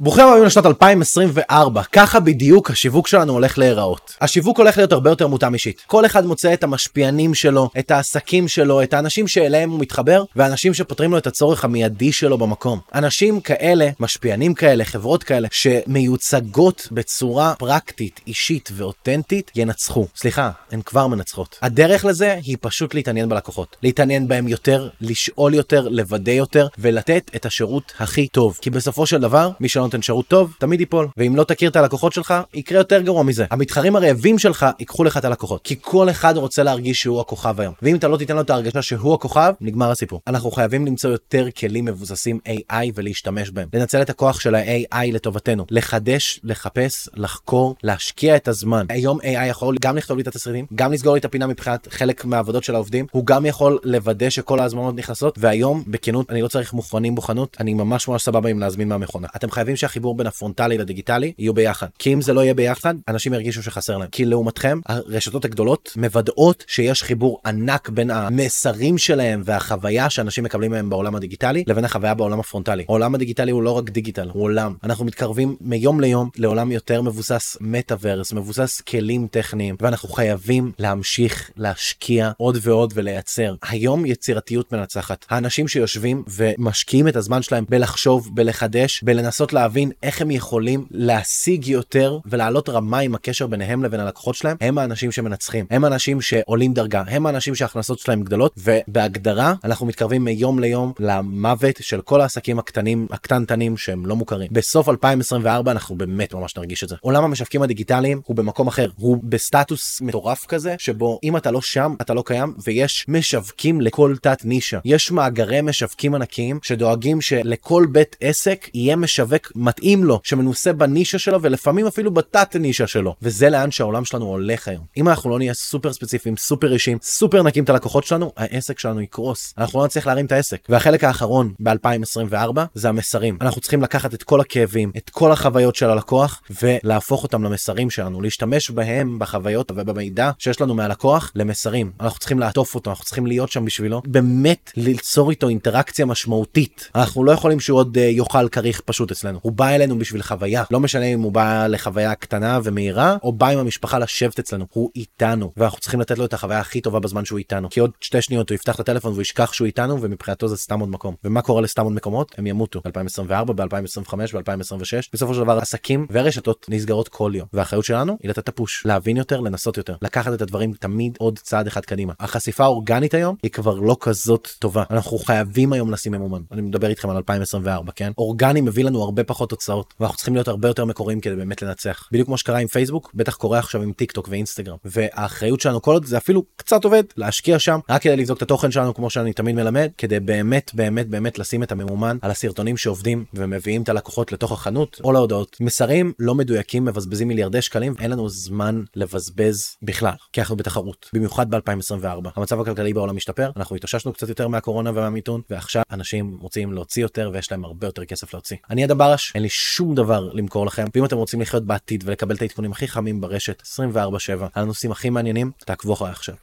ברוכים הבאים לשנת 2024, ככה בדיוק השיווק שלנו הולך להיראות. השיווק הולך להיות הרבה יותר מותאם אישית. כל אחד מוצא את המשפיענים שלו, את העסקים שלו, את האנשים שאליהם הוא מתחבר, ואנשים שפותרים לו את הצורך המיידי שלו במקום. אנשים כאלה, משפיענים כאלה, חברות כאלה, שמיוצגות בצורה פרקטית, אישית ואותנטית, ינצחו. סליחה, הן כבר מנצחות. הדרך לזה היא פשוט להתעניין בלקוחות. להתעניין בהם יותר, לשאול יותר, לוודא יותר, ולתת את השירות הכי טוב. כי בסופו של דבר, מי נותן שירות טוב, תמיד ייפול. ואם לא תכיר את הלקוחות שלך, יקרה יותר גרוע מזה. המתחרים הרעבים שלך ייקחו לך את הלקוחות. כי כל אחד רוצה להרגיש שהוא הכוכב היום. ואם אתה לא תיתן לו את ההרגשה שהוא הכוכב, נגמר הסיפור. אנחנו חייבים למצוא יותר כלים מבוססים AI ולהשתמש בהם. לנצל את הכוח של ה-AI לטובתנו. לחדש, לחפש, לחקור, להשקיע את הזמן. היום AI יכול גם לכתוב לי את התסריטים, גם לסגור לי את הפינה מבחינת חלק מהעבודות של העובדים, הוא גם יכול לוודא שכל ההזמנות נכנסות, והיום, בכנות, אני לא צריך מוכרנים בחנות, אני ממש ממש סבבה עם להזמין מהמכונה. אתם חייבים שהחיבור בין הפרונטלי לדיגיטלי יהיו ביחד. כי אם זה לא יהיה ביחד, אנשים ירגישו שחסר להם. כי לעומתכם, הרשתות הגדולות מוודאות שיש חיבור ענק בין המסרים שלהם והחוויה שאנשים מקבלים מהם בעולם הדיגיטלי, לבין החוויה בעולם הפרונטלי. העולם הדיגיטלי הוא לא רק דיגיטל, הוא עולם. אנחנו מתקרבים מיום ליום לעולם יותר מבוסס מטאוורס, מבוסס כלים טכניים, ואנחנו חייבים להמשיך להשקיע עוד ועוד ולייצר. היום יצירתיות מנצחת. האנשים שיושבים ומשקיעים את הזמן שלהם בלחשוב, בלחדש, בלנסות להבין איך הם יכולים להשיג יותר ולעלות רמה עם הקשר ביניהם לבין הלקוחות שלהם, הם האנשים שמנצחים. הם האנשים שעולים דרגה, הם האנשים שההכנסות שלהם גדלות, ובהגדרה אנחנו מתקרבים מיום ליום למוות של כל העסקים הקטנים, הקטנטנים שהם לא מוכרים. בסוף 2024 אנחנו באמת ממש נרגיש את זה. עולם המשווקים הדיגיטליים הוא במקום אחר, הוא בסטטוס מטורף כזה, שבו אם אתה לא שם, אתה לא קיים, ויש משווקים לכל תת נישה. יש מאגרי משווקים ענקיים שדואגים שלכל בית עסק יהיה משווק מתאים לו, שמנוסה בנישה שלו ולפעמים אפילו בתת נישה שלו. וזה לאן שהעולם שלנו הולך היום. אם אנחנו לא נהיה סופר ספציפיים, סופר אישיים, סופר נקים את הלקוחות שלנו, העסק שלנו יקרוס. אנחנו לא נצליח להרים את העסק. והחלק האחרון ב-2024 זה המסרים. אנחנו צריכים לקחת את כל הכאבים, את כל החוויות של הלקוח, ולהפוך אותם למסרים שלנו, להשתמש בהם, בחוויות ובמידע שיש לנו מהלקוח, למסרים. אנחנו צריכים לעטוף אותו, אנחנו צריכים להיות שם בשבילו, באמת ליצור איתו אינטראקציה משמעותית. אנחנו לא יכולים שהוא עוד uh, יאכל כריך פשוט אצלנו. הוא בא אלינו בשביל חוויה. לא משנה אם הוא בא לחוויה קטנה ומהירה, או בא עם המשפחה לשבת אצלנו. הוא איתנו, ואנחנו צריכים לתת לו את החוויה הכי טובה בזמן שהוא איתנו. כי עוד שתי שניות הוא יפתח את הטלפון והוא ישכח שהוא איתנו, ומבחינתו זה סתם עוד מקום. ומה קורה לסתם עוד מקומות? הם ימותו. ב-2024, ב-2025, ב-2026. בסופו של דבר עסקים ורשתות נסגרות כל יום. והאחריות שלנו היא לתת את הפוש, להבין יותר, לנסות יותר, לקחת את הדברים תמיד עוד צעד אחד קדימה. החשיפה האורגנית היום היא כבר לא כזאת טובה. אנחנו חייבים היום לשים ממומן. אני מדבר איתכם על 2024, כן? אורגני מביא לנו הרבה פחות תוצאות, ואנחנו צריכים להיות הרבה יותר מקוריים כדי באמת לנצח. בדיוק כמו שקרה עם פייסבוק, בטח קורה עכשיו עם טיק טוק ואינסטגרם. והאחריות שלנו כל עוד זה אפילו קצת עובד, להשקיע שם, רק כדי לבדוק את התוכן שלנו כמו שאני תמיד מלמד, כדי באמת באמת באמת לשים את הממומן על הסרטונים שעובדים ומביאים את הלקוחות לתוך החנות או להודעות. מסרים לא מדויקים מבזבזים מיליארדי שקלים, אין לנו זמן לבזבז בכלל, כי אנחנו בתחרות, במיוחד ב-2024. המצב הכלכלי בעולם משתפר, אנחנו התאוששנו קצת יותר מהקורונה ומהמיתון, ועכשיו אנשים רוצים להוציא יותר ויש להם הרבה יותר כסף להוציא. אני אדם ברש, אין לי שום דבר למכור לכם, ואם אתם רוצים לחיות בעתיד ולקבל את העדכונים הכי חמים ברשת 24/7 על הנושאים הכי מעניינים, תעקבו אחריי עכשיו.